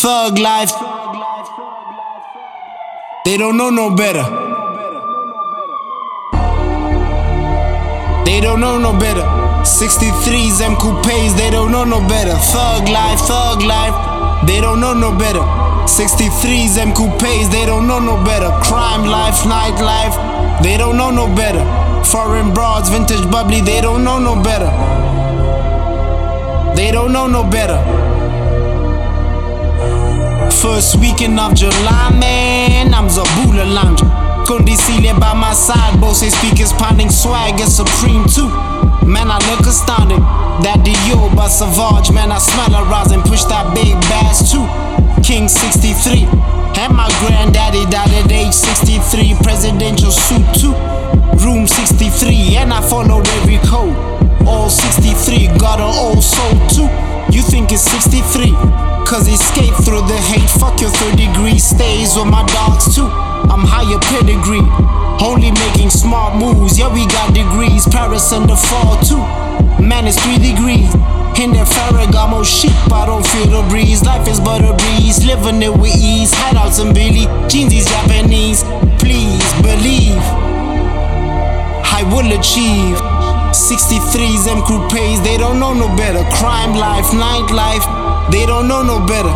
Thug life. They don't know no better. They don't know no better. 63s, M coupes, they don't know no better. Thug life, thug life, they don't know no better. 63s, M coupes, they don't know no better. Crime life, night life, they don't know no better. Foreign broads, vintage bubbly, they don't know no better. They don't know no better. First weekend of July, man, I'm Zabula Lounge. Celia by my side, both say speakers pounding swag is supreme too. Man, I look astounded. That Dior but Savage, man, I smell a rise and push that big bass too. King 63, and my granddaddy died at age 63, presidential suit too. Room 63, and I followed every code. All 63, got an old soul too. You think it's 63? Cause escape through the hate. Fuck your third degree. Stays with my dogs too. I'm higher pedigree. Only making smart moves. Yeah, we got degrees. Paris the fall too. Man, it's three degrees. In that Ferragamo sheep, I don't feel the breeze. Life is but a breeze. Living it with ease. Hideouts and Billy. Jeans is Japanese. Please believe. I will achieve. 63s, M coupes, they don't know no better. Crime life, nightlife, they don't know no better.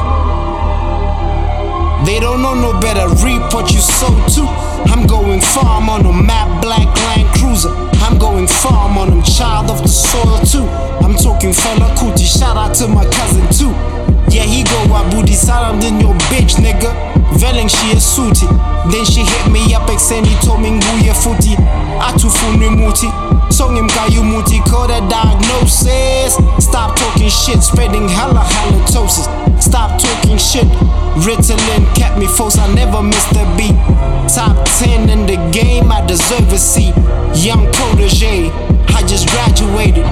They don't know no better. Reap what you sow too. I'm going farm on a map, black Land Cruiser. I'm going farm on them, child of the soil too. I'm talking Fela Kuti, shout out to my cousin too. Yeah, he go Abudi Salam, then your bitch nigga. Velling she is suited. Then she hit me up, exendi told me nguye futi. Atufuni muti. Song him kayu muti, call that diagnosis. Stop talking shit, spreading hella halitosis. Stop talking shit. Ritalin kept me focused, I never missed a beat. Top 10 in the game, I deserve a seat. Young protege, I just graduated.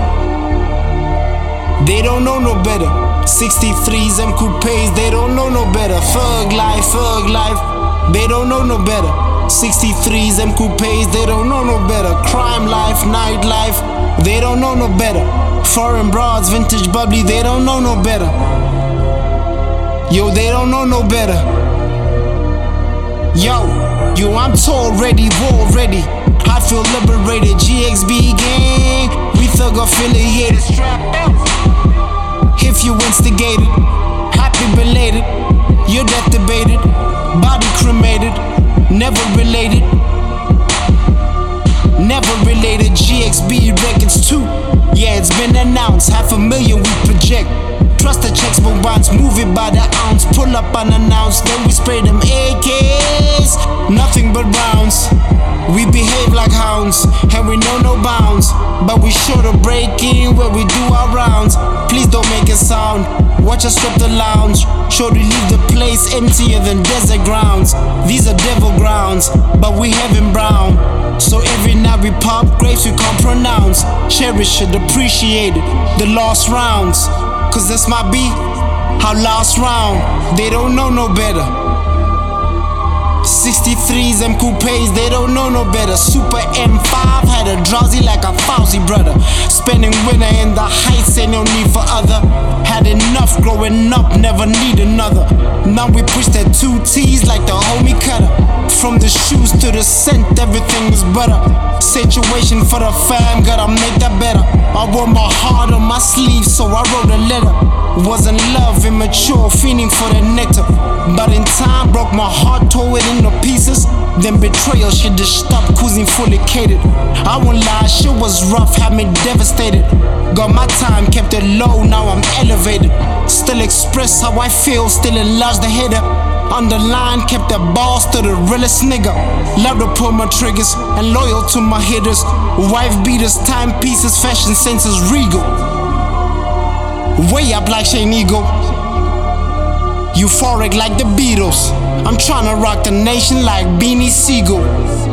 They don't know no better. 63s, M coupes, they don't know no better. Thug life, thug life, they don't know no better. 63s, M coupes, they don't know. Nightlife, they don't know no better. Foreign broads, vintage bubbly, they don't know no better. Yo, they don't know no better. Yo, yo, I'm tall ready, war ready. I feel liberated. GXB gang, we thug affiliated. If you instigated, happy belated, you're death debated, body cremated, never related. Checks, move it by the ounce. Pull up unannounced, then we spray them AKs. Nothing but rounds. We behave like hounds, and we know no bounds. But we sure to break in where we do our rounds. Please don't make a sound. Watch us strip the lounge. Sure to leave the place emptier than desert grounds. These are devil grounds, but we heaven brown. So every night we pop grapes we can't pronounce. Cherish it, appreciate it. The lost rounds. Cause that's my beat. Our last round. They don't know no better. 63s, M coupes, they don't know no better. Super M5 had a drowsy like a Fauci brother. Spending winter in the heights, ain't no need for other. Had enough growing up, never need another. Now we push that two T's like the homie cutter. From the shoes to the scent, everything is better. Situation for the fam, gotta make that better. I wore my heart on my sleeve, so I wrote a letter. Wasn't love, immature, fiending for the nectar. But in time, broke my heart, tore it into pieces. Then betrayal, shit just stopped cruising fully catered. I won't lie, shit was rough, had me devastated. Got my time, kept it low, now I'm elevated. Still express how I feel, still enlarge the header. Underline, kept the balls to the realest nigga. Love to pull my triggers and loyal to my hitters. Wife beaters, timepieces, fashion senses, regal. Way up like Shane Eagle. Euphoric like the Beatles. I'm tryna rock the nation like Beanie Sigel.